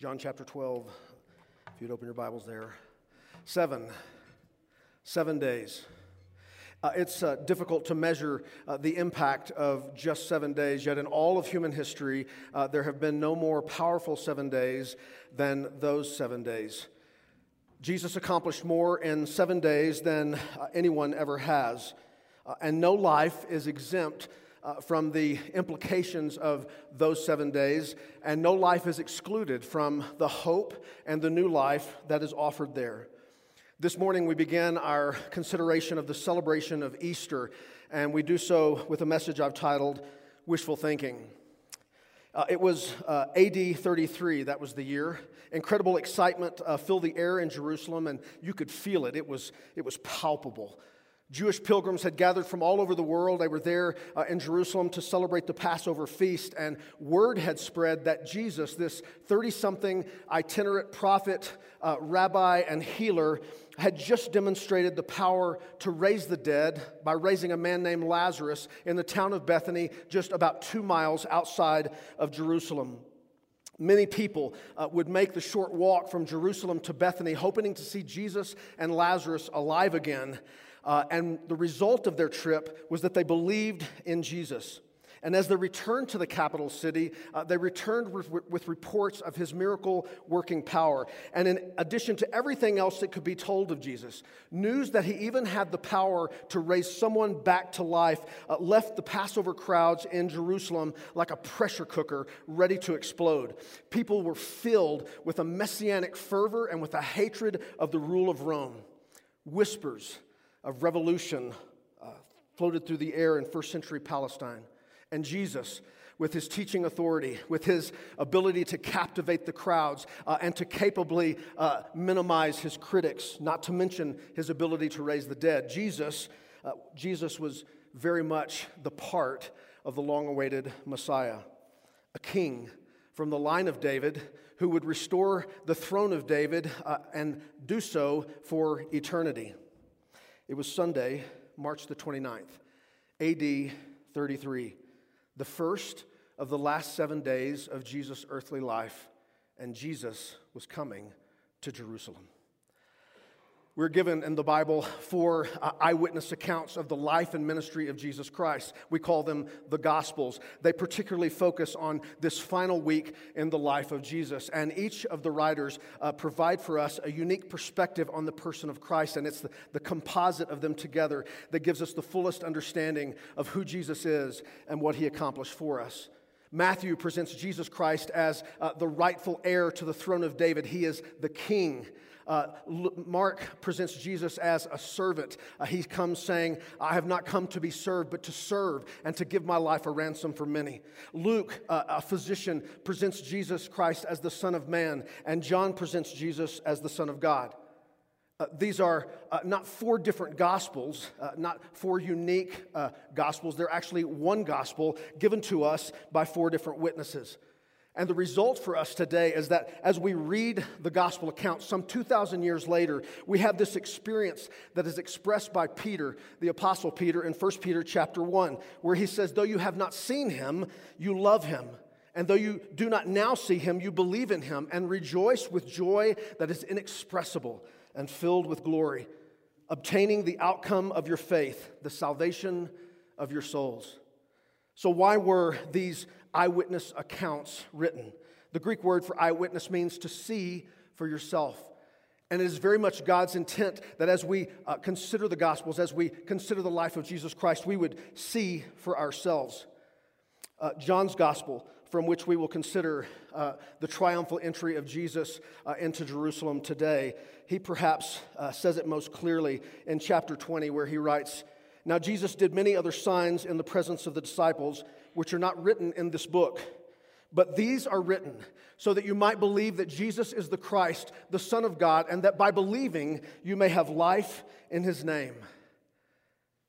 John chapter 12, if you'd open your Bibles there. Seven, seven days. Uh, it's uh, difficult to measure uh, the impact of just seven days, yet, in all of human history, uh, there have been no more powerful seven days than those seven days. Jesus accomplished more in seven days than uh, anyone ever has, uh, and no life is exempt uh, from the implications of those seven days, and no life is excluded from the hope and the new life that is offered there. This morning, we begin our consideration of the celebration of Easter, and we do so with a message I've titled Wishful Thinking. Uh, it was uh, AD 33, that was the year. Incredible excitement uh, filled the air in Jerusalem, and you could feel it. It was, it was palpable. Jewish pilgrims had gathered from all over the world. They were there uh, in Jerusalem to celebrate the Passover feast, and word had spread that Jesus, this 30 something itinerant prophet, uh, rabbi, and healer, had just demonstrated the power to raise the dead by raising a man named Lazarus in the town of Bethany, just about two miles outside of Jerusalem. Many people uh, would make the short walk from Jerusalem to Bethany, hoping to see Jesus and Lazarus alive again. Uh, and the result of their trip was that they believed in Jesus. And as they returned to the capital city, uh, they returned with, with, reports of his miracle working power. And in addition to everything else that could be told of Jesus, news that he even had the power to raise someone back to life uh, left the Passover crowds in Jerusalem like a pressure cooker ready to explode. People were filled with a messianic fervor and with a hatred of the rule of Rome. Whispers of revolution uh, floated through the air in first century Palestine. And Jesus, with his teaching authority, with his ability to captivate the crowds uh, and to capably uh, minimize his critics, not to mention his ability to raise the dead, Jesus, uh, Jesus was very much the part of the long awaited Messiah, a king from the line of David who would restore the throne of David uh, and do so for eternity. It was Sunday, March the 29th, AD 33, the first of the last seven days of Jesus' earthly life, and Jesus was coming to Jerusalem. We're given in the Bible four uh, eyewitness accounts of the life and ministry of Jesus Christ. We call them the Gospels. They particularly focus on this final week in the life of Jesus. And each of the writers uh, provide for us a unique perspective on the person of Christ. And it's the, the composite of them together that gives us the fullest understanding of who Jesus is and what he accomplished for us. Matthew presents Jesus Christ as uh, the rightful heir to the throne of David. He is the king. Uh, Mark presents Jesus as a servant. Uh, he comes saying, I have not come to be served, but to serve and to give my life a ransom for many. Luke, uh, a physician, presents Jesus Christ as the Son of Man, and John presents Jesus as the Son of God. Uh, these are uh, not four different gospels, uh, not four unique uh, gospels. They're actually one gospel given to us by four different witnesses. And the result for us today is that as we read the gospel account some 2,000 years later, we have this experience that is expressed by Peter, the apostle Peter, in 1 Peter chapter 1, where he says, Though you have not seen him, you love him. And though you do not now see him, you believe in him and rejoice with joy that is inexpressible and filled with glory, obtaining the outcome of your faith, the salvation of your souls. So, why were these eyewitness accounts written. The Greek word for eyewitness means to see for yourself. And it is very much God's intent that as we uh, consider the Gospels, as we consider the life of Jesus Christ, we would see for ourselves. Uh, John's Gospel, from which we will consider uh, the triumphal entry of Jesus uh, into Jerusalem today, he perhaps uh, says it most clearly in chapter 20, where he writes, Now Jesus did many other signs in the presence of the disciples which are not written in this book. But these are written so that you might believe that Jesus is the Christ, the Son of God, and that by believing you may have life in his name.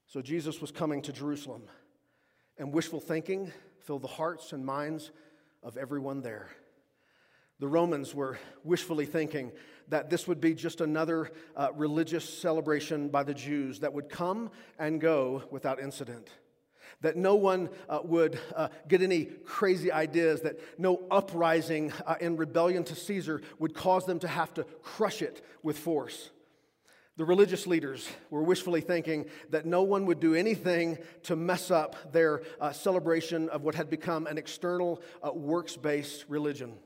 So Jesus was coming to Jerusalem, and wishful thinking filled the hearts and minds of everyone there. The Romans were wishfully thinking that this would be just another uh, religious celebration by the Jews that would come and go without incident. that no one uh, would uh, get any crazy ideas, that no uprising uh, in rebellion to Caesar would cause them to have to crush it with force. The religious leaders were wishfully thinking that no one would do anything to mess up their uh, celebration of what had become an external uh, works based religion.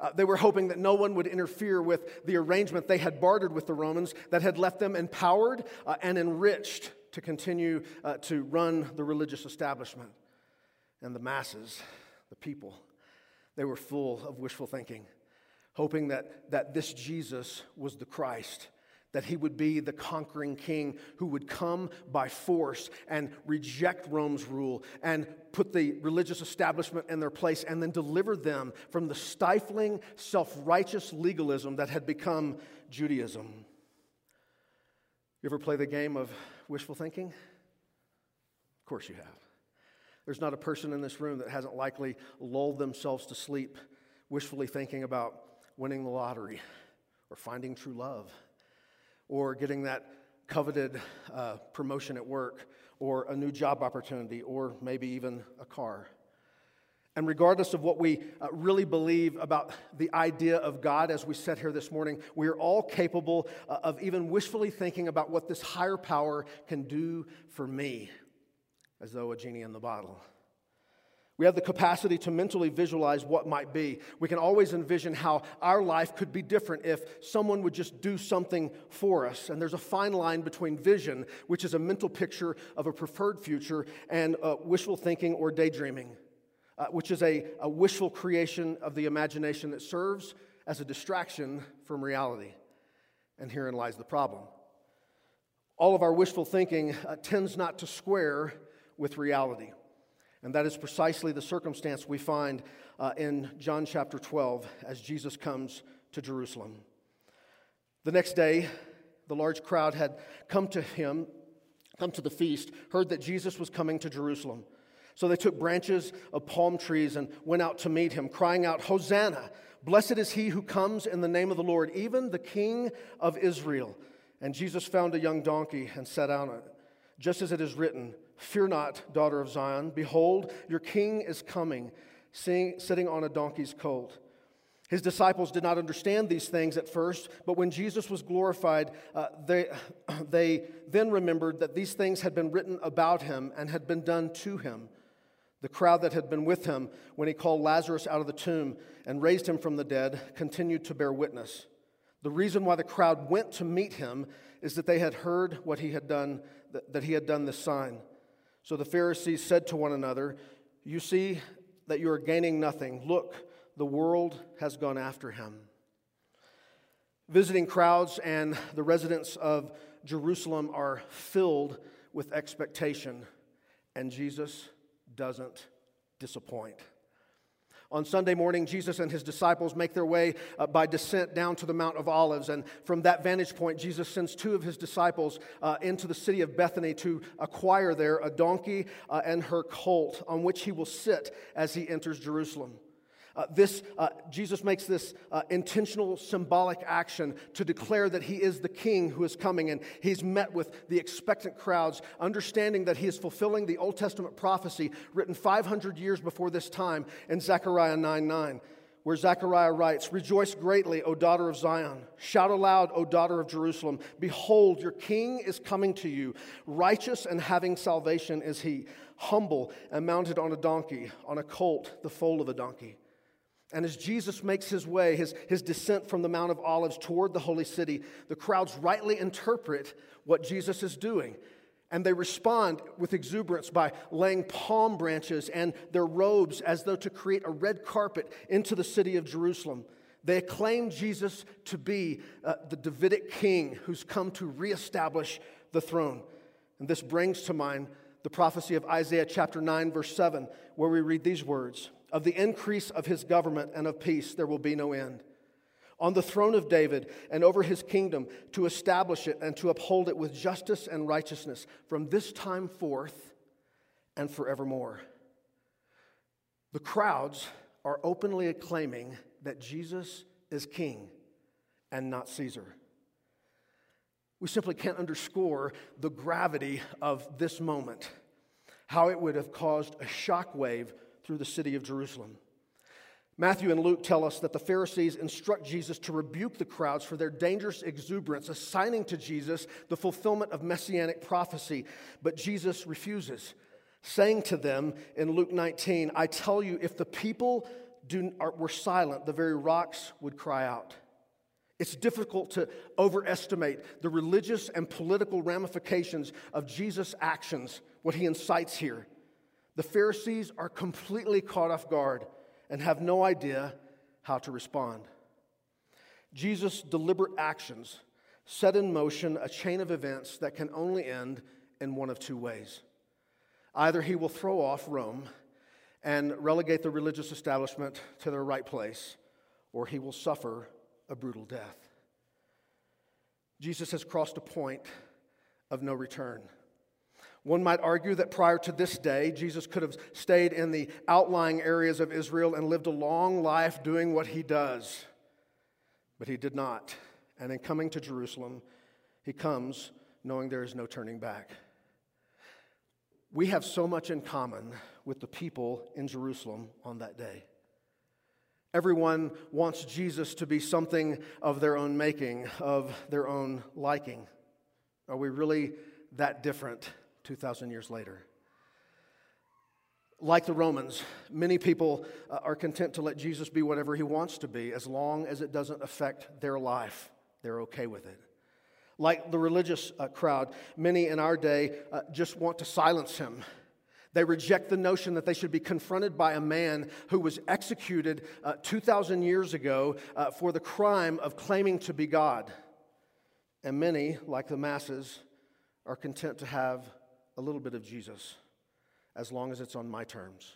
Uh, they were hoping that no one would interfere with the arrangement they had bartered with the Romans that had left them empowered uh, and enriched to continue uh, to run the religious establishment. And the masses, the people, they were full of wishful thinking, hoping that, that this Jesus was the Christ that he would be the conquering king who would come by force and reject Rome's rule and put the religious establishment in their place and then deliver them from the stifling, self righteous legalism that had become Judaism. You ever play the game of wishful thinking? Of course you have. There's not a person in this room that hasn't likely lulled themselves to sleep wishfully thinking about winning the lottery or finding true love or getting that coveted uh, promotion at work, or a new job opportunity, or maybe even a car. And regardless of what we uh, really believe about the idea of God as we sit here this morning, we are all capable uh, of even wishfully thinking about what this higher power can do for me, as though a genie in the bottle. We have the capacity to mentally visualize what might be. We can always envision how our life could be different if someone would just do something for us. And there's a fine line between vision, which is a mental picture of a preferred future, and uh, wishful thinking or daydreaming, uh, which is a, a wishful creation of the imagination that serves as a distraction from reality. And herein lies the problem. All of our wishful thinking uh, tends not to square with reality. And that is precisely the circumstance we find uh, in John chapter 12 as Jesus comes to Jerusalem. The next day, the large crowd had come to him, come to the feast, heard that Jesus was coming to Jerusalem. So they took branches of palm trees and went out to meet him, crying out, Hosanna! Blessed is he who comes in the name of the Lord, even the King of Israel. And Jesus found a young donkey and sat on it, just as it is written. Fear not, daughter of Zion. Behold, your king is coming, sitting on a donkey's colt. His disciples did not understand these things at first, but when Jesus was glorified, uh, they, they then remembered that these things had been written about him and had been done to him. The crowd that had been with him when he called Lazarus out of the tomb and raised him from the dead continued to bear witness. The reason why the crowd went to meet him is that they had heard what he had done, that he had done this sign. So the Pharisees said to one another, You see that you are gaining nothing. Look, the world has gone after him. Visiting crowds and the residents of Jerusalem are filled with expectation, and Jesus doesn't disappoint. On Sunday morning, Jesus and his disciples make their way uh, by descent down to the Mount of Olives. And from that vantage point, Jesus sends two of his disciples uh, into the city of Bethany to acquire there a donkey uh, and her colt on which he will sit as he enters Jerusalem. Uh, this, uh, Jesus makes this uh, intentional symbolic action to declare that he is the king who is coming, and he's met with the expectant crowds, understanding that he is fulfilling the Old Testament prophecy written 500 years before this time in Zechariah 9 9 where Zechariah writes, Rejoice greatly, O daughter of Zion. Shout aloud, O daughter of Jerusalem. Behold, your king is coming to you. Righteous and having salvation is he, humble and mounted on a donkey, on a colt, the foal of a donkey. And as Jesus makes his way, his, his descent from the Mount of Olives toward the holy city, the crowds rightly interpret what Jesus is doing. And they respond with exuberance by laying palm branches and their robes as though to create a red carpet into the city of Jerusalem. They acclaim Jesus to be uh, the Davidic king who's come to reestablish the throne. And this brings to mind the prophecy of Isaiah chapter 9, verse 7, where we read these words of the increase of his government and of peace, there will be no end. On the throne of David and over his kingdom, to establish it and to uphold it with justice and righteousness from this time forth and forevermore. The crowds are openly acclaiming that Jesus is king and not Caesar. We simply can't underscore the gravity of this moment. how it would have caused a shockwave through the city of Jerusalem. Matthew and Luke tell us that the Pharisees instruct Jesus to rebuke the crowds for their dangerous exuberance, assigning to Jesus the fulfillment of messianic prophecy. But Jesus refuses, saying to them in Luke 19, I tell you, if the people do, are, were silent, the very rocks would cry out. It's difficult to overestimate the religious and political ramifications of Jesus' actions, what he incites here. The Pharisees are completely caught off guard and have no idea how to respond. Jesus' deliberate actions set in motion a chain of events that can only end in one of two ways. Either he will throw off Rome and relegate the religious establishment to their right place, or he will suffer a brutal death. Jesus has crossed a point of no return. One might argue that prior to this day, Jesus could have stayed in the outlying areas of Israel and lived a long life doing what he does. But he did not. And in coming to Jerusalem, he comes knowing there is no turning back. We have so much in common with the people in Jerusalem on that day. Everyone wants Jesus to be something of their own making, of their own liking. Are we really that different 2,000 years later? Like the Romans, many people uh, are content to let Jesus be whatever he wants to be as long as it doesn't affect their life. They're okay with it. Like the religious uh, crowd, many in our day uh, just want to silence him they reject the notion that they should be confronted by a man who was executed uh, 2,000 years ago for the crime of claiming to be God. And many, like the masses, are content to have a little bit of Jesus as long as it's on my terms.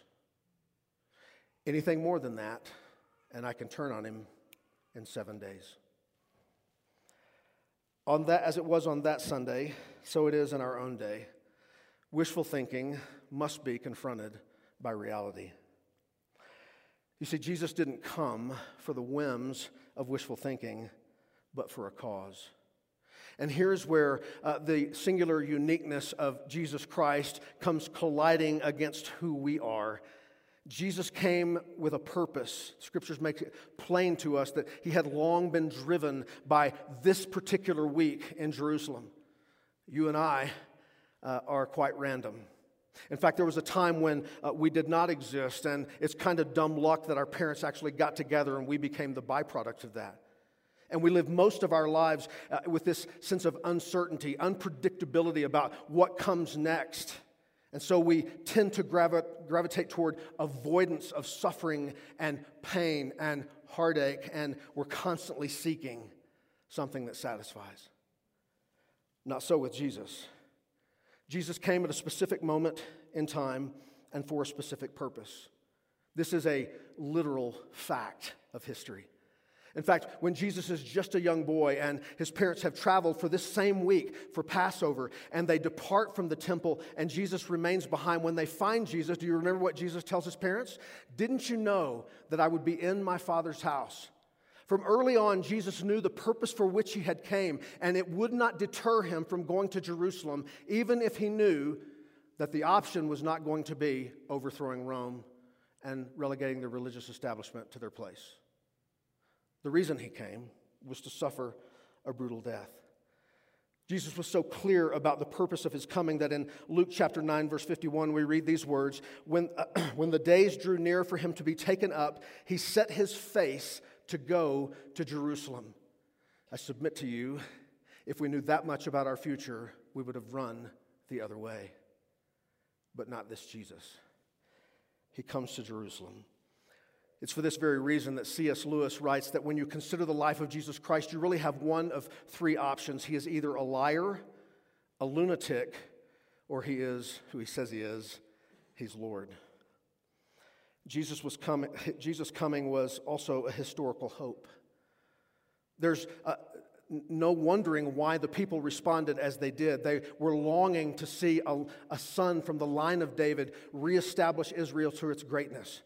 Anything more than that, and I can turn on him in seven days. On that, as it was on that Sunday, so it is in our own day. Wishful thinking must be confronted by reality. You see, Jesus didn't come for the whims of wishful thinking, but for a cause. And here's where uh, the singular uniqueness of Jesus Christ comes colliding against who we are. Jesus came with a purpose. Scriptures make it plain to us that he had long been driven by this particular week in Jerusalem. You and I uh, are quite random. In fact, there was a time when uh, we did not exist, and it's kind of dumb luck that our parents actually got together and we became the byproduct of that. And we live most of our lives uh, with this sense of uncertainty, unpredictability about what comes next. And so we tend to gravi- gravitate toward avoidance of suffering and pain and heartache, and we're constantly seeking something that satisfies. Not so with Jesus. Jesus came at a specific moment in time and for a specific purpose. This is a literal fact of history. In fact, when Jesus is just a young boy and his parents have traveled for this same week for Passover and they depart from the temple and Jesus remains behind, when they find Jesus, do you remember what Jesus tells his parents? Didn't you know that I would be in my Father's house? From early on, Jesus knew the purpose for which he had came, and it would not deter him from going to Jerusalem, even if he knew that the option was not going to be overthrowing Rome and relegating the religious establishment to their place. The reason he came was to suffer a brutal death. Jesus was so clear about the purpose of his coming that in Luke chapter 9, verse 51, we read these words When, uh, when the days drew near for him to be taken up, he set his face to go to Jerusalem. I submit to you, if we knew that much about our future, we would have run the other way. But not this Jesus. He comes to Jerusalem. It's for this very reason that C.S. Lewis writes that when you consider the life of Jesus Christ, you really have one of three options. He is either a liar, a lunatic, or he is who he says he is, he's Lord. Jesus, was coming, Jesus coming was also a historical hope. There's uh, no wondering why the people responded as they did. They were longing to see a, a son from the line of David reestablish Israel to its greatness.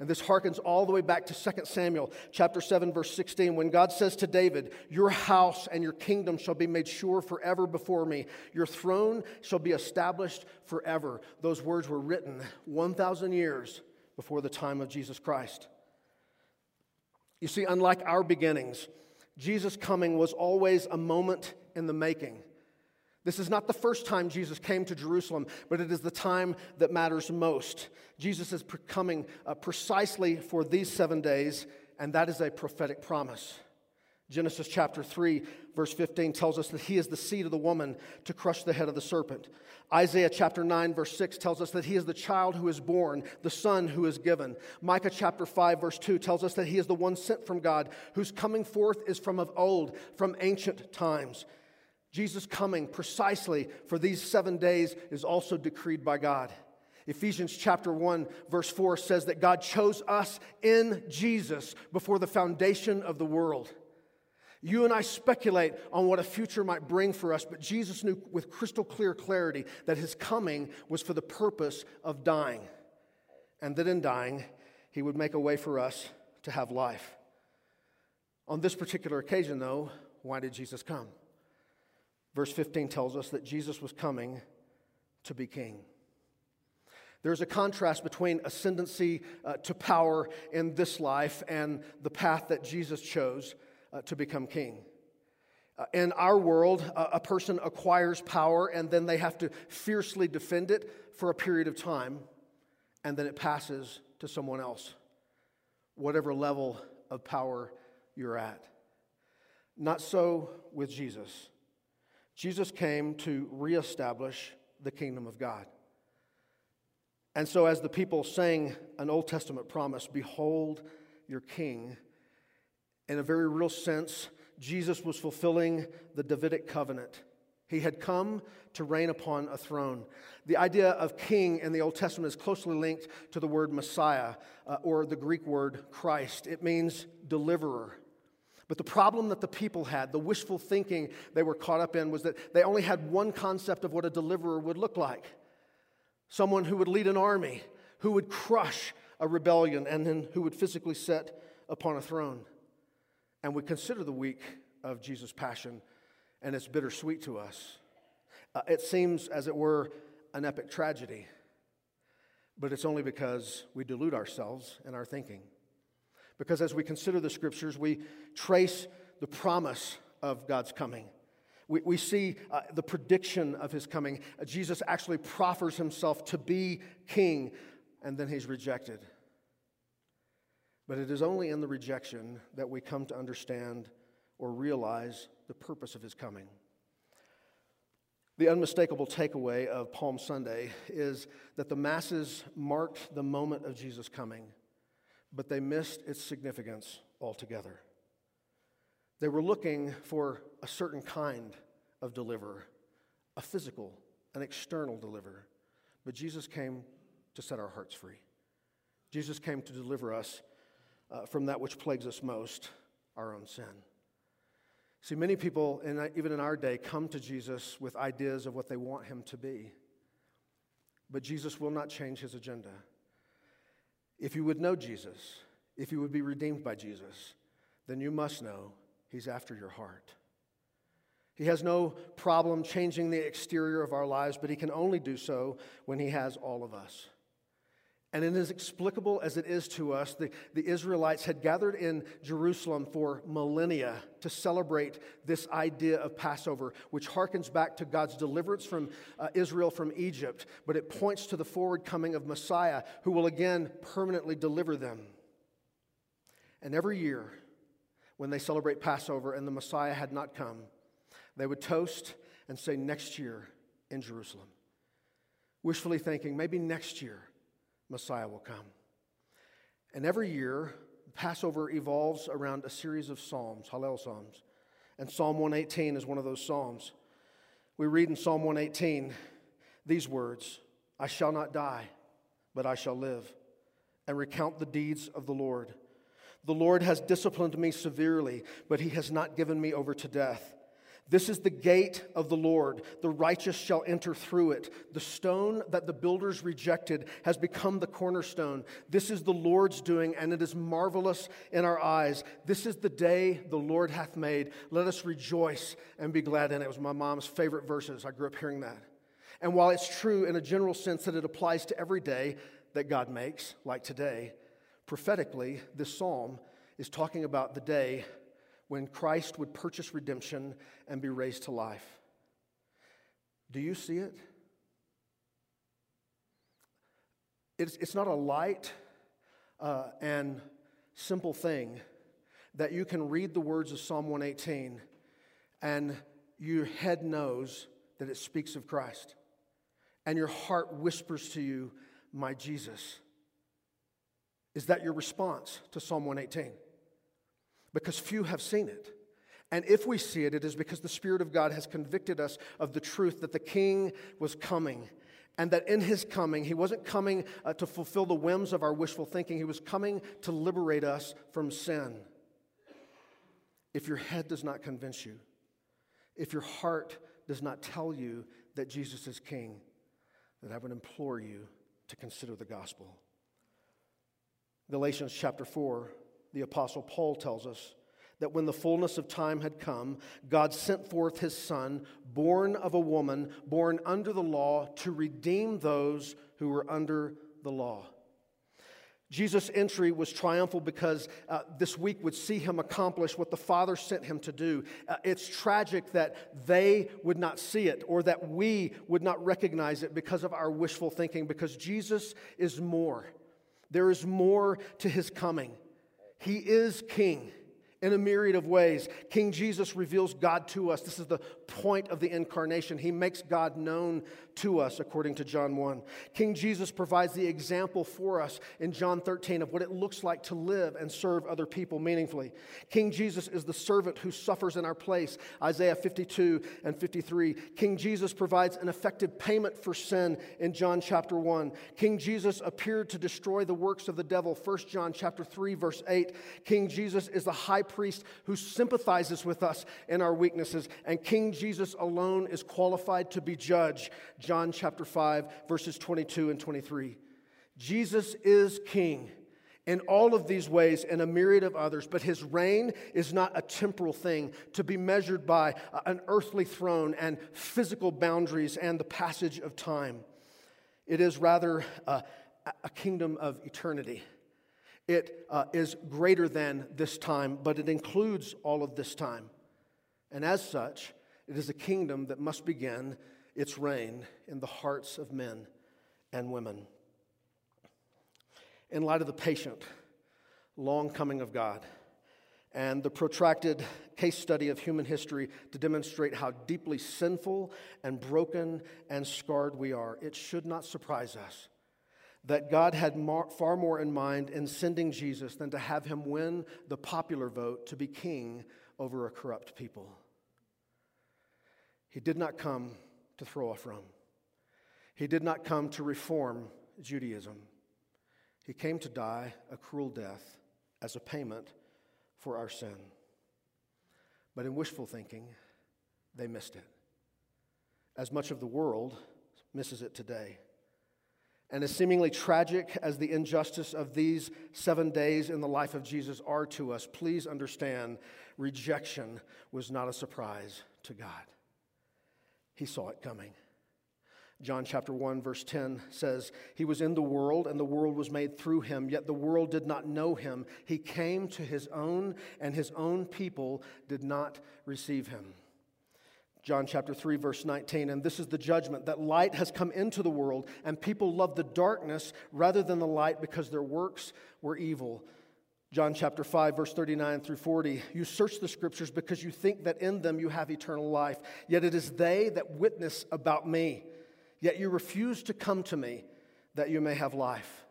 And this harkens all the way back to 2 Samuel chapter 7 verse 16 when God says to David, "Your house and your kingdom shall be made sure forever before me. Your throne shall be established forever." Those words were written 1000 years before the time of Jesus Christ. You see, unlike our beginnings, Jesus' coming was always a moment in the making. This is not the first time Jesus came to Jerusalem, but it is the time that matters most. Jesus is coming uh, precisely for these seven days, and that is a prophetic promise. Genesis chapter 3, verse 15 tells us that he is the seed of the woman to crush the head of the serpent. Isaiah chapter 9, verse 6 tells us that he is the child who is born, the son who is given. Micah chapter 5, verse 2 tells us that he is the one sent from God, whose coming forth is from of old, from ancient times. Jesus' coming precisely for these seven days is also decreed by God. Ephesians chapter 1, verse 4 says that God chose us in Jesus before the foundation of the world. You and I speculate on what a future might bring for us, but Jesus knew with crystal clear clarity that his coming was for the purpose of dying, and that in dying, he would make a way for us to have life. On this particular occasion, though, why did Jesus come? Verse 15 tells us that Jesus was coming to be king. There's a contrast between ascendancy uh, to power in this life and the path that Jesus chose uh, to become king. Uh, in our world, a person acquires power and then they have to fiercely defend it for a period of time, and then it passes to someone else, whatever level of power you're at. Not so with Jesus. Jesus came to reestablish the kingdom of God. And so, as the people sang an Old Testament promise, Behold your king, in a very real sense, Jesus was fulfilling the Davidic covenant. He had come to reign upon a throne. The idea of king in the Old Testament is closely linked to the word Messiah uh, or the Greek word Christ. It means deliverer. But the problem that the people had, the wishful thinking they were caught up in, was that they only had one concept of what a deliverer would look like someone who would lead an army, who would crush a rebellion, and then who would physically sit upon a throne. And we consider the week of Jesus' passion, and it's bittersweet to us. Uh, it seems, as it were, an epic tragedy, but it's only because we delude ourselves in our thinking. Because as we consider the scriptures, we trace the promise of God's coming. We, we see uh, the prediction of his coming. Uh, Jesus actually proffers himself to be king, and then he's rejected. But it is only in the rejection that we come to understand or realize the purpose of his coming. The unmistakable takeaway of Palm Sunday is that the masses marked the moment of Jesus' coming but they missed its significance altogether. They were looking for a certain kind of deliverer, a physical, an external deliverer. But Jesus came to set our hearts free. Jesus came to deliver us uh, from that which plagues us most, our own sin. See, many people, in, even in our day, come to Jesus with ideas of what they want him to be. But Jesus will not change his agenda. If you would know Jesus, if you would be redeemed by Jesus, then you must know He's after your heart. He has no problem changing the exterior of our lives, but He can only do so when He has all of us. And inexplicable as explicable as it is to us, the, the Israelites had gathered in Jerusalem for millennia to celebrate this idea of Passover, which harkens back to God's deliverance from uh, Israel from Egypt, but it points to the forward coming of Messiah, who will again permanently deliver them. And every year, when they celebrate Passover and the Messiah had not come, they would toast and say, Next year in Jerusalem. Wishfully thinking, maybe next year Messiah will come. And every year, Passover evolves around a series of psalms, Hallel psalms. And Psalm 118 is one of those psalms. We read in Psalm 118 these words I shall not die, but I shall live, and recount the deeds of the Lord. The Lord has disciplined me severely, but he has not given me over to death. This is the gate of the Lord. The righteous shall enter through it. The stone that the builders rejected has become the cornerstone. This is the Lord's doing, and it is marvelous in our eyes. This is the day the Lord hath made. Let us rejoice and be glad in it. It was my mom's favorite verses. I grew up hearing that. And while it's true in a general sense that it applies to every day that God makes, like today, prophetically, this psalm is talking about the day when Christ would purchase redemption and be raised to life. Do you see it? It's, it's not a light uh, and simple thing that you can read the words of Psalm 118 and your head knows that it speaks of Christ, and your heart whispers to you, My Jesus. Is that your response to Psalm 118? Because few have seen it. And if we see it, it is because the Spirit of God has convicted us of the truth that the King was coming. And that in his coming, he wasn't coming uh, to fulfill the whims of our wishful thinking, he was coming to liberate us from sin. If your head does not convince you, if your heart does not tell you that Jesus is King, then I would implore you to consider the gospel. Galatians chapter 4, the Apostle Paul tells us that when the fullness of time had come, God sent forth his Son, born of a woman, born under the law, to redeem those who were under the law. Jesus' entry was triumphal because uh, this week would see him accomplish what the Father sent him to do. Uh, it's tragic that they would not see it or that we would not recognize it because of our wishful thinking, because Jesus is more. There is more to his coming. He is king in a myriad of ways. King Jesus reveals God to us. This is the point of the incarnation. He makes God known to us, according to John 1. King Jesus provides the example for us in John 13 of what it looks like to live and serve other people meaningfully. King Jesus is the servant who suffers in our place, Isaiah 52 and 53. King Jesus provides an effective payment for sin in John chapter 1. King Jesus appeared to destroy the works of the devil, 1 John chapter 3 verse 8. King Jesus is the high priest who sympathizes with us in our weaknesses, and King Jesus alone is qualified to be judge. John chapter 5, verses 22 and 23. Jesus is king in all of these ways and a myriad of others, but his reign is not a temporal thing to be measured by an earthly throne and physical boundaries and the passage of time. It is rather a, a kingdom of eternity. It uh, is greater than this time, but it includes all of this time. And as such, it is a kingdom that must begin its reign in the hearts of men and women. In light of the patient, long coming of God, and the protracted case study of human history to demonstrate how deeply sinful and broken and scarred we are, it should not surprise us that God had mar- far more in mind in sending Jesus than to have him win the popular vote to be king over a corrupt people. He did not come to throw off Rome, he did not come to reform Judaism. He came to die a cruel death as a payment for our sin. But in wishful thinking, they missed it. As much of the world misses it today. And as seemingly tragic as the injustice of these seven days in the life of Jesus are to us, please understand rejection was not a surprise to God. He saw it coming. John chapter 1, verse 10 says, He was in the world, and the world was made through him, yet the world did not know him. He came to his own, and his own people did not receive him. John chapter 3, verse 19. And this is the judgment that light has come into the world, and people love the darkness rather than the light because their works were evil. John chapter 5, verse 39 through 40. You search the scriptures because you think that in them you have eternal life, yet it is they that witness about me. Yet you refuse to come to me that you may have life.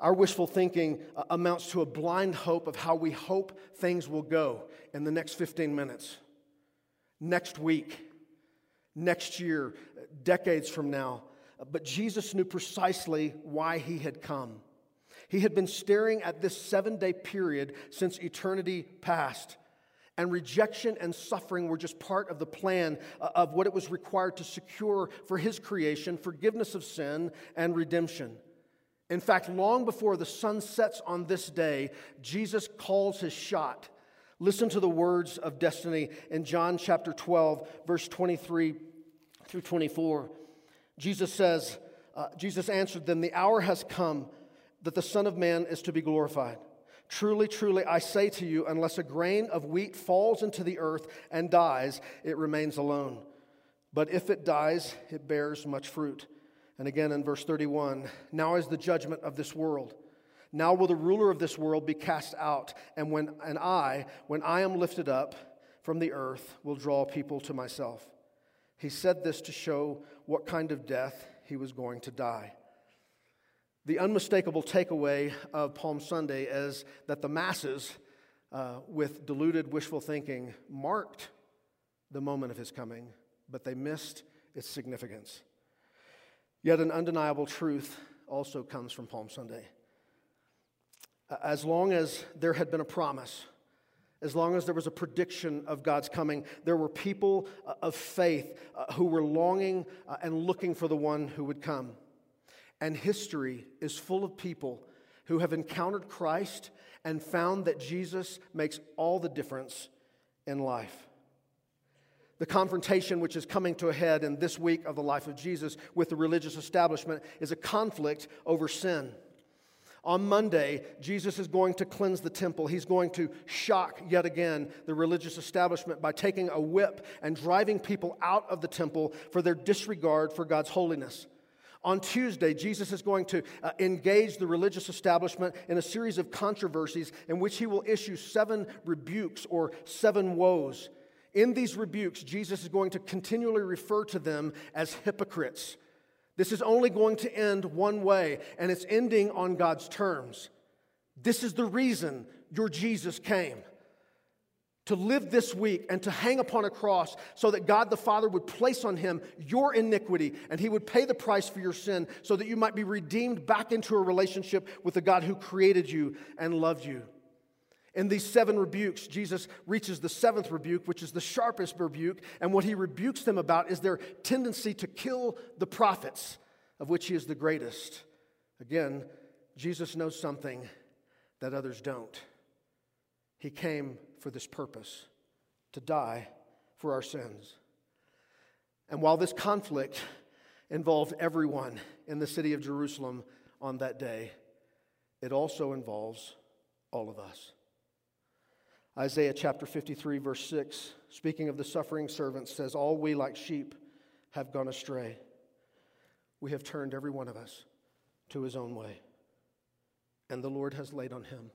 Our wishful thinking uh, amounts to a blind hope of how we hope things will go in the next 15 minutes next week, next year, decades from now. But Jesus knew precisely why he had come. He had been staring at this seven day period since eternity past. and rejection and suffering were just part of the plan uh, of what it was required to secure for his creation forgiveness of sin and redemption. In fact, long before the sun sets on this day, Jesus calls his shot. Listen to the words of destiny in John chapter 12, verse 23 through 24. Jesus says, uh, Jesus answered them, The hour has come that the Son of Man is to be glorified. Truly, truly, I say to you, unless a grain of wheat falls into the earth and dies, it remains alone. But if it dies, it bears much fruit. And again in verse 31 Now is the judgment of this world. Now will the ruler of this world be cast out, and when and I, when I am lifted up from the earth, will draw people to myself. He said this to show what kind of death he was going to die. The unmistakable takeaway of Palm Sunday is that the masses, uh, with deluded wishful thinking, marked the moment of his coming, but they missed its significance. Yet an undeniable truth also comes from Palm Sunday. As long as there had been a promise, as long as there was a prediction of God's coming, there were people uh, of faith uh, who were longing uh, and looking for the one who would come. And history is full of people who have encountered Christ and found that Jesus makes all the difference in life. The confrontation which is coming to a head in this week of the life of Jesus with the religious establishment is a conflict over sin. On Monday, Jesus is going to cleanse the temple. He's going to shock yet again the religious establishment by taking a whip and driving people out of the temple for their disregard for God's holiness. On Tuesday, Jesus is going to uh, engage the religious establishment in a series of controversies in which he will issue seven rebukes or seven woes. In these rebukes, Jesus is going to continually refer to them as hypocrites. This is only going to end one way, and it's ending on God's terms. This is the reason your Jesus came to live this week and to hang upon a cross so that God the Father would place on him your iniquity and he would pay the price for your sin so that you might be redeemed back into a relationship with the God who created you and loved you. In these seven rebukes, Jesus reaches the seventh rebuke, which is the sharpest rebuke, and what he rebukes them about is their tendency to kill the prophets, of which he is the greatest. Again, Jesus knows something that others don't. He came for this purpose to die for our sins. And while this conflict involved everyone in the city of Jerusalem on that day, it also involves all of us. Isaiah chapter 53, verse 6, speaking of the suffering servant, says, All we like sheep have gone astray. We have turned every one of us to his own way. And the Lord has laid on him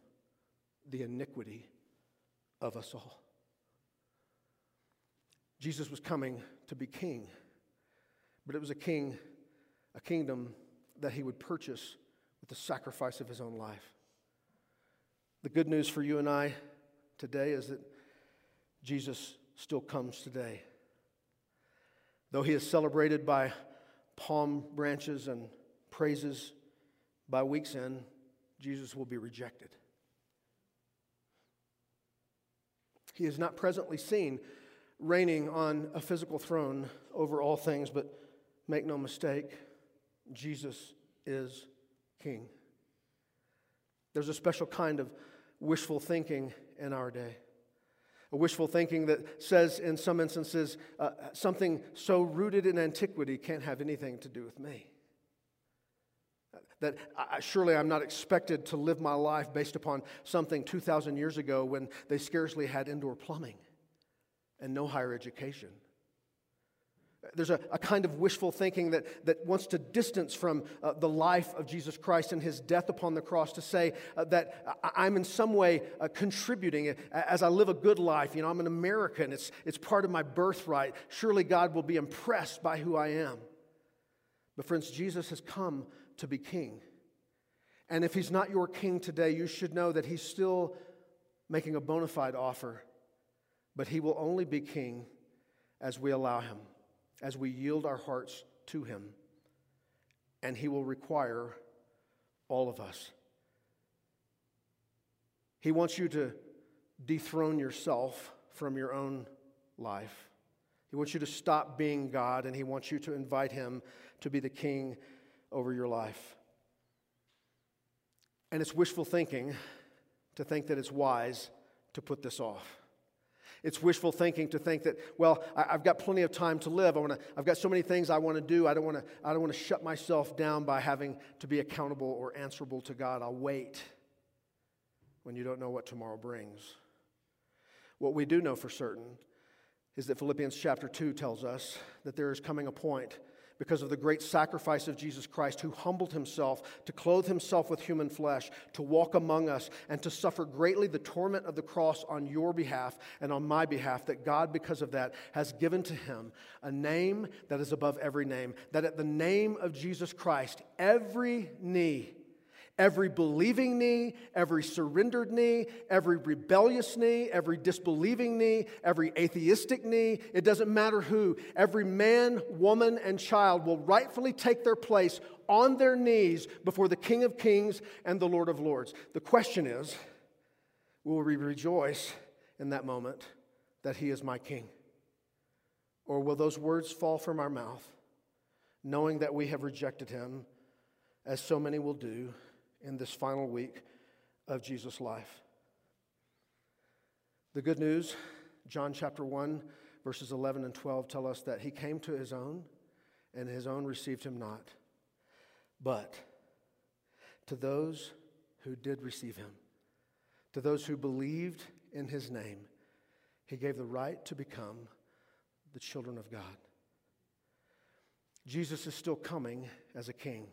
the iniquity of us all. Jesus was coming to be king, but it was a king, a kingdom that he would purchase with the sacrifice of his own life. The good news for you and I today is that Jesus still comes today. Though he is celebrated by palm branches and praises by week's end, Jesus will be rejected. He is not presently seen reigning on a physical throne over all things, but make no mistake, Jesus is king. There's a special kind of wishful thinking in our day. A wishful thinking that says, in some instances, uh, something so rooted in antiquity can't have anything to do with me that I, surely I'm not expected to live my life based upon something 2,000 years ago when they scarcely had indoor plumbing and no higher education. There's a, a kind of wishful thinking that, that wants to distance from uh, the life of Jesus Christ and his death upon the cross to say uh, that I'm in some way uh, contributing as I live a good life. You know, I'm an American, it's, it's part of my birthright. Surely God will be impressed by who I am. But, friends, Jesus has come to be king. And if he's not your king today, you should know that he's still making a bona fide offer. But he will only be king as we allow him, as we yield our hearts to him. And he will require all of us. He wants you to dethrone yourself from your own life. He wants you to stop being God, and He wants you to invite Him to be the king over your life. And it's wishful thinking to think that it's wise to put this off. It's wishful thinking to think that, well, I, have got plenty of time to live. I wanna, I've got so many things I want to do. I don't want to I don't want to shut myself down by having to be accountable or answerable to God. I'll wait when you don't know what tomorrow brings. What we do know for certain is that Philippians chapter 2 tells us that there is coming a point because of the great sacrifice of Jesus Christ, who humbled himself to clothe himself with human flesh, to walk among us, and to suffer greatly the torment of the cross on your behalf and on my behalf, that God, because of that, has given to him a name that is above every name, that at the name of Jesus Christ, every knee Every believing knee, every surrendered knee, every rebellious knee, every disbelieving knee, every atheistic knee, it doesn't matter who, every man, woman, and child will rightfully take their place on their knees before the King of Kings and the Lord of Lords. The question is will we rejoice in that moment that He is my King? Or will those words fall from our mouth, knowing that we have rejected Him, as so many will do? In this final week of Jesus' life. The good news, John chapter 1, verses 11 and 12 tell us that he came to his own, and his own received him not. But to those who did receive him, to those who believed in his name, he gave the right to become the children of God. Jesus is still coming as a king.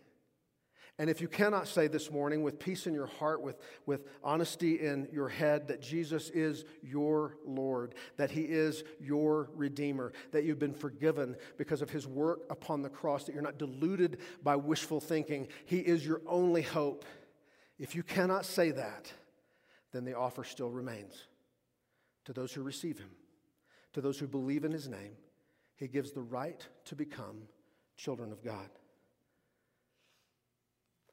And if you cannot say this morning with peace in your heart, with, with honesty in your head, that Jesus is your Lord, that He is your Redeemer, that you've been forgiven because of His work upon the cross, that you're not deluded by wishful thinking, He is your only hope. If you cannot say that, then the offer still remains to those who receive Him, to those who believe in His name. He gives the right to become children of God.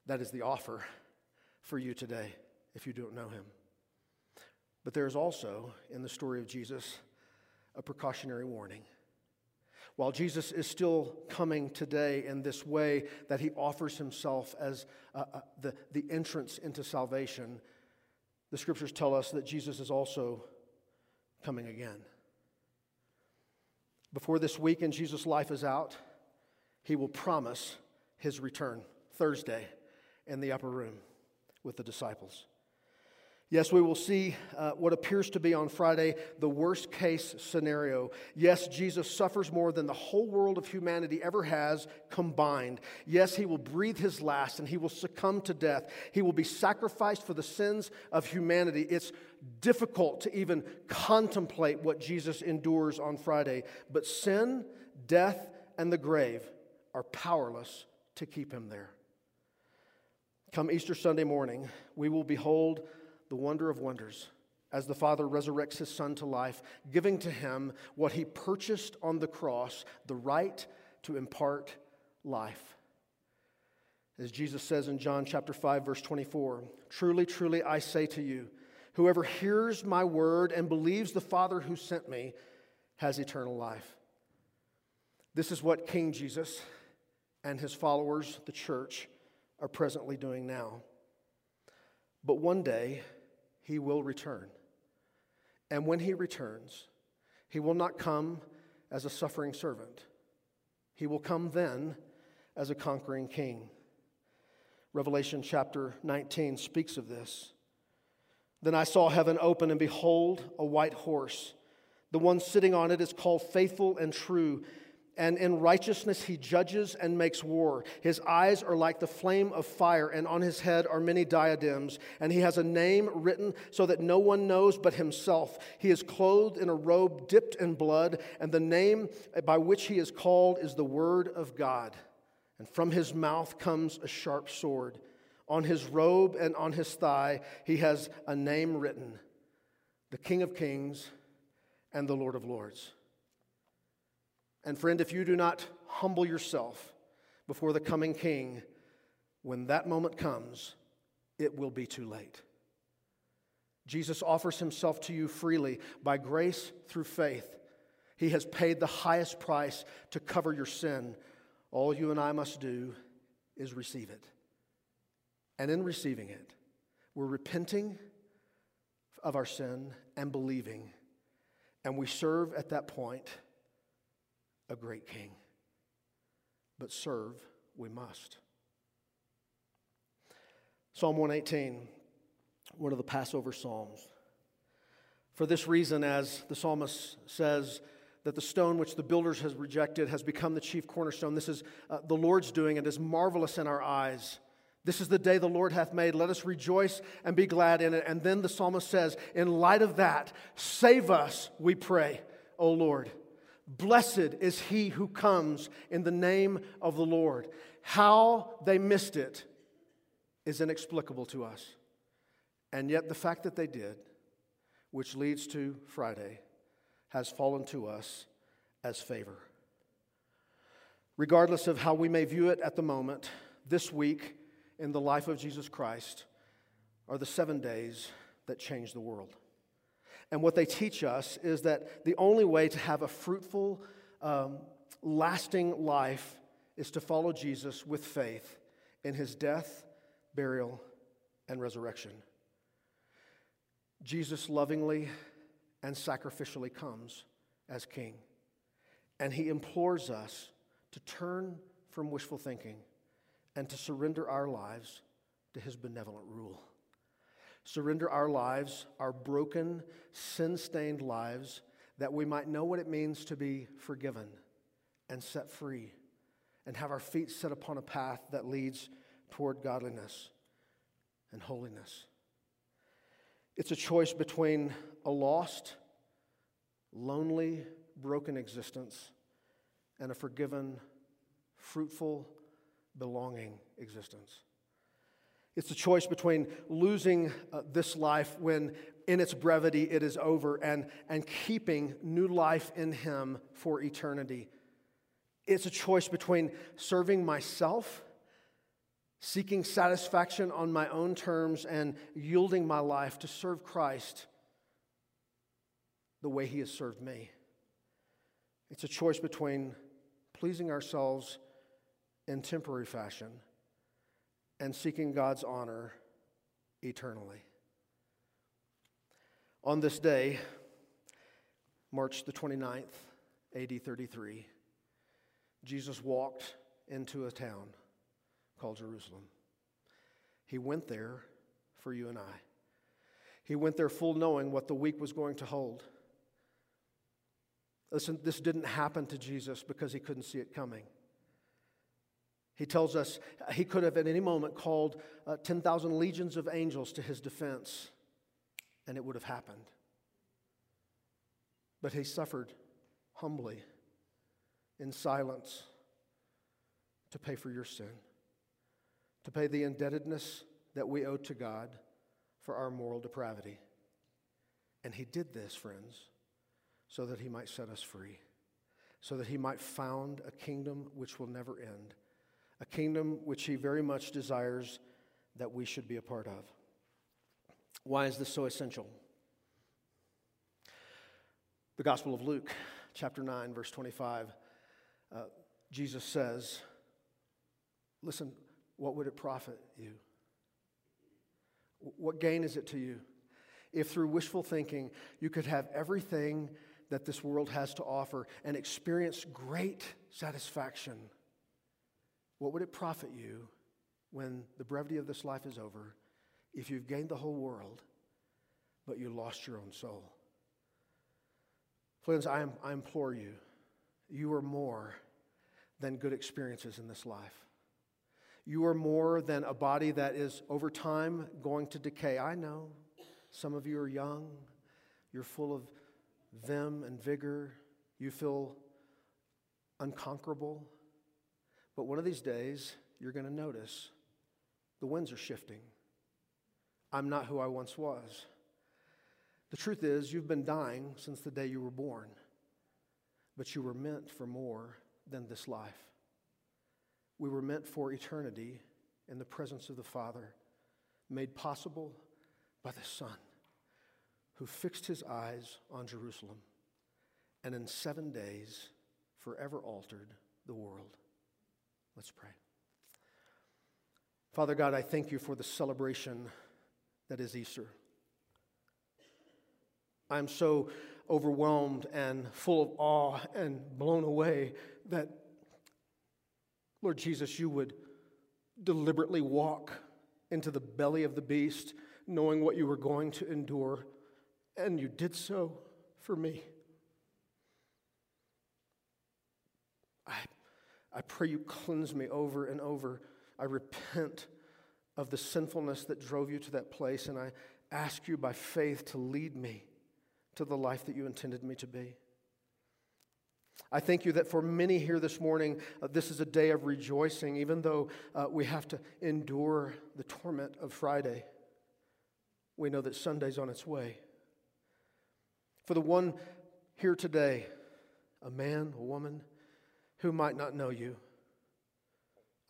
That is the offer for you today if you don't know him. But there is also, in the story of Jesus, a precautionary warning. While Jesus is still coming today in this way that he offers himself as uh, uh, the, the entrance into salvation, the scriptures tell us that Jesus is also coming again. Before this week and Jesus' life is out, he will promise his return Thursday in the upper room with the disciples. Yes, we will see uh, what appears to be on Friday the worst case scenario. Yes, Jesus suffers more than the whole world of humanity ever has combined. Yes, he will breathe his last and he will succumb to death. He will be sacrificed for the sins of humanity. It's difficult to even contemplate what Jesus endures on Friday, but sin, death, and the grave are powerless to keep him there. Come Easter Sunday morning, we will behold the wonder of wonders as the Father resurrects his Son to life, giving to him what he purchased on the cross the right to impart life. As Jesus says in John chapter 5 verse 24, truly truly I say to you, whoever hears my word and believes the Father who sent me has eternal life. This is what King Jesus and his followers, the church, are presently doing now. But one day, he will return. And when he returns, he will not come as a suffering servant. He will come then as a conquering king. Revelation chapter 19 speaks of this. Then I saw heaven open, and behold, a white horse. The one sitting on it is called Faithful and True and in righteousness he judges and makes war. His eyes are like the flame of fire, and on his head are many diadems. And he has a name written so that no one knows but himself. He is clothed in a robe dipped in blood, and the name by which he is called is the Word of God. And from his mouth comes a sharp sword. On his robe and on his thigh he has a name written the King of Kings and the Lord of Lords. And friend, if you do not humble yourself before the coming king, when that moment comes, it will be too late. Jesus offers himself to you freely by grace through faith. He has paid the highest price to cover your sin. All you and I must do is receive it. And in receiving it, we're repenting of our sin and believing. And we serve at that point a great king. But serve we must. Psalm 118, one of the Passover Psalms. For this reason, as the psalmist says, that the stone which the builders has rejected has become the chief cornerstone. This is uh, the Lord's doing, and is marvelous in our eyes. This is the day the Lord hath made. Let us rejoice and be glad in it. And then the psalmist says, In light of that, save us, we pray, O Lord. Blessed is he who comes in the name of the Lord. How they missed it is inexplicable to us. And yet, the fact that they did, which leads to Friday, has fallen to us as favor. Regardless of how we may view it at the moment, this week in the life of Jesus Christ are the seven days that change the world. And what they teach us is that the only way to have a fruitful, um, lasting life is to follow Jesus with faith in his death, burial, and resurrection. Jesus lovingly and sacrificially comes as king. And he implores us to turn from wishful thinking and to surrender our lives to his benevolent rule. Surrender our lives, our broken, sin stained lives, that we might know what it means to be forgiven and set free and have our feet set upon a path that leads toward godliness and holiness. It's a choice between a lost, lonely, broken existence and a forgiven, fruitful, belonging existence. It's a choice between losing uh, this life when in its brevity it is over and, and keeping new life in Him for eternity. It's a choice between serving myself seeking satisfaction on my own terms and yielding my life to serve Christ the way He has served me. It's a choice between pleasing ourselves in temporary fashion and seeking God's honor eternally. On this day, March the 29th, AD 33, Jesus walked into a town called Jerusalem. He went there for you and I. He went there full knowing what the week was going to hold. Listen, this didn't happen to Jesus because he couldn't see it coming. He tells us he could have at any moment called uh, 10,000 legions of angels to his defense, and it would have happened. But he suffered humbly, in silence, to pay for your sin to pay the indebtedness that we owe to God for our moral depravity. And he did this, friends, so that he might set us free, so that he might found a kingdom which will never end, a kingdom which he very much desires that we should be a part of. Why is this so essential? The Gospel of Luke, chapter 9, verse 25, uh, Jesus says, Listen, what would it profit you? What gain is it to you? If through wishful thinking you could have everything that this world has to offer and experience great satisfaction, what would it profit you when the brevity of this life is over if you've gained the whole world but you lost your own soul? Friends, I, I implore you, you are more than good experiences in this life. You are more than a body that is over time going to decay. I know some of you are young, you're full of vim and vigor, you feel unconquerable. But one of these days, you're going to notice the winds are shifting. I'm not who I once was. The truth is, you've been dying since the day you were born, but you were meant for more than this life. We were meant for eternity in the presence of the Father, made possible by the Son. who fixed his eyes on Jerusalem and in seven days forever altered the world. Let's pray. Father God, I thank you for the celebration that is Easter. I'm so overwhelmed and full of awe and blown away that, Lord Jesus, you would deliberately walk into the belly of the beast, knowing what you were going to endure, and you did so for me. I, I pray you cleanse me over and over. I repent of the sinfulness that drove you to that place, and I ask you by faith to lead me to the life that you intended me to be. I thank you that for many here this morning, uh, this is a day of rejoicing, even though uh, we have to endure the torment of Friday. We know that Sunday's on its way. For the one here today, a man, a woman, who might not know you,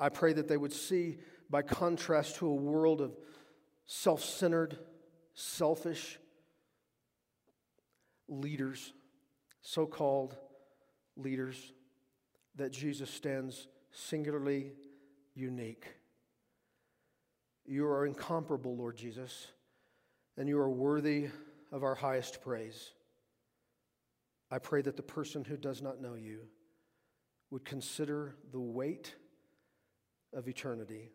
I pray that they would see, by contrast to a world of self centered, selfish leaders, so called leaders that Jesus stands singularly unique. You are incomparable, Lord Jesus, and you are worthy of our highest praise. I pray that the person who does not know you would consider the weight of eternity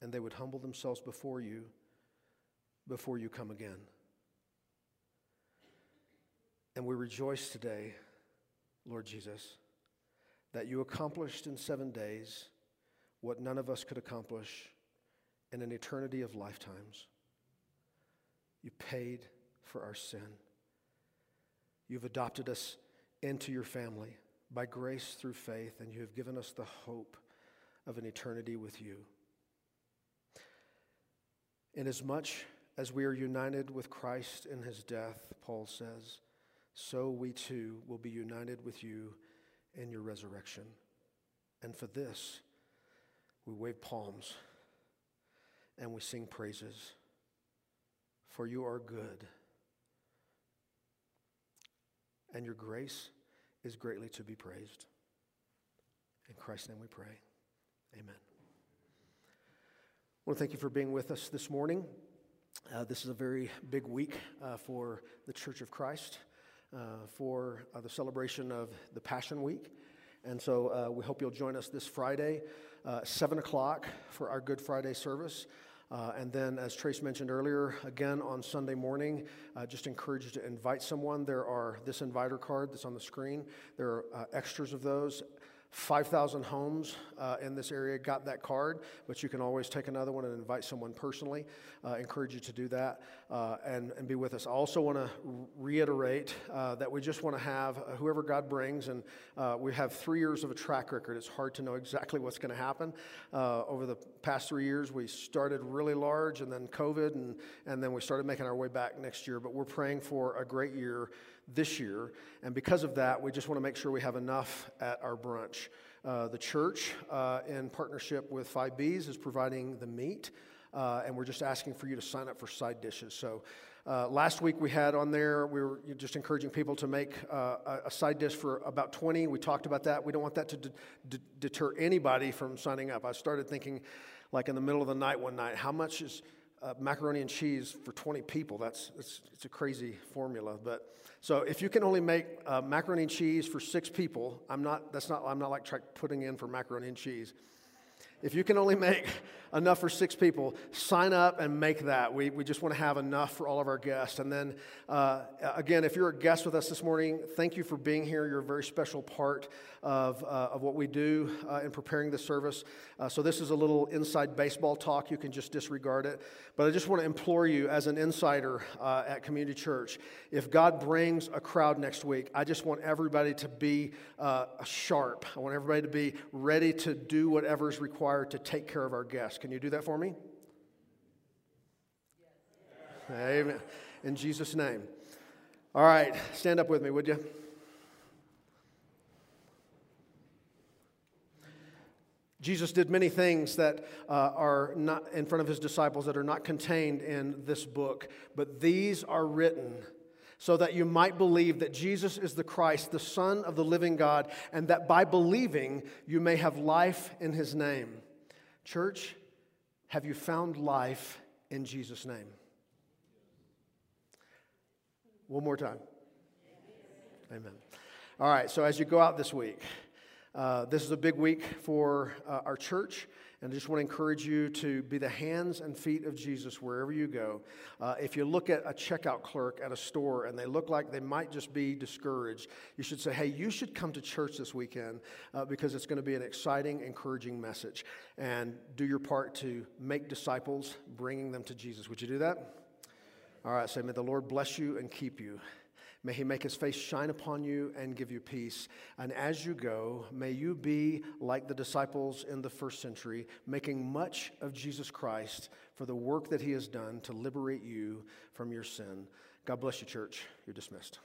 and they would humble themselves before you before you come again. And we rejoice today Lord Jesus, that you accomplished in seven days what none of us could accomplish in an eternity of lifetimes. You paid for our sin. You've adopted us into your family by grace through faith, and you have given us the hope of an eternity with you. Inasmuch as we are united with Christ in his death, Paul says, so we too will be united with you in your resurrection. And for this, we wave palms and we sing praises, for you are good, and your grace is greatly to be praised. In Christ's name we pray. Amen. I want to thank you for being with us this morning. Uh, this is a very big week uh, for the Church of Christ uh, for uh, the celebration of the Passion Week. And so uh, we hope you'll join us this Friday, uh, 7 o'clock, for our Good Friday service. Uh, and then, as Trace mentioned earlier, again on Sunday morning, uh, just encourage you to invite someone. There are this inviter card that's on the screen. There are uh, extras of those 5,000 homes uh, in this area got that card, but you can always take another one and invite someone personally. Uh, encourage you to do that uh, and, and be with us. I also want to reiterate uh, that we just want to have uh, whoever God brings, and uh, we have three years of a track record. It's hard to know exactly what's going to happen. over the past three years, we started really large, and then COVID, and, and then we started making our way back next year. But we're praying for a great year this year. And because of that, we just want to make sure we have enough at our brunch. Uh, the church, uh, in partnership with 5Bs, is providing the meat, uh, and we're just asking for you to sign up for side dishes. So uh, last week we had on there, we were just encouraging people to make uh, a side dish for about 20. We talked about that. We don't want that to d- deter anybody from signing up. I started thinking, like in the middle of the night one night, how much is uh, macaroni and cheese for 20 people? That's it's, it's a crazy formula, but so if you can only make uh, macaroni and cheese for six people, I'm not, that's not, I'm not like putting in for macaroni and cheese. If you can only make enough for six people, sign up and make that. We, we just want to have enough for all of our guests. And then, uh, again, if you're a guest with us this morning, thank you for being here. You're a very special part of, uh, of what we do uh, in preparing the service. Uh, so, this is a little inside baseball talk. You can just disregard it. But I just want to implore you, as an insider uh, at Community Church, if God brings a crowd next week, I just want everybody to be uh, sharp. I want everybody to be ready to do whatever is required to take care of our guests. Can you do that for me? Yes. Amen. In Jesus' name. All right, stand up with me, would you? Jesus did many things that uh, are not in front of his disciples that are not contained in this book, but these are written so that you might believe that Jesus is the Christ, the Son of the living God, and that by believing you may have life in his name. Church, have you found life in Jesus' name? One more time. Amen. All right, so as you go out this week, uh, this is a big week for uh, our church, and I just want to encourage you to be the hands and feet of Jesus wherever you go. Uh, if you look at a checkout clerk at a store and they look like they might just be discouraged, you should say, Hey, you should come to church this weekend uh, because it's going to be an exciting, encouraging message. And do your part to make disciples, bringing them to Jesus. Would you do that? All right, say, May the Lord bless you and keep you. May he make his face shine upon you and give you peace. And as you go, may you be like the disciples in the first century, making much of Jesus Christ for the work that he has done to liberate you from your sin. God bless you, church. You're dismissed.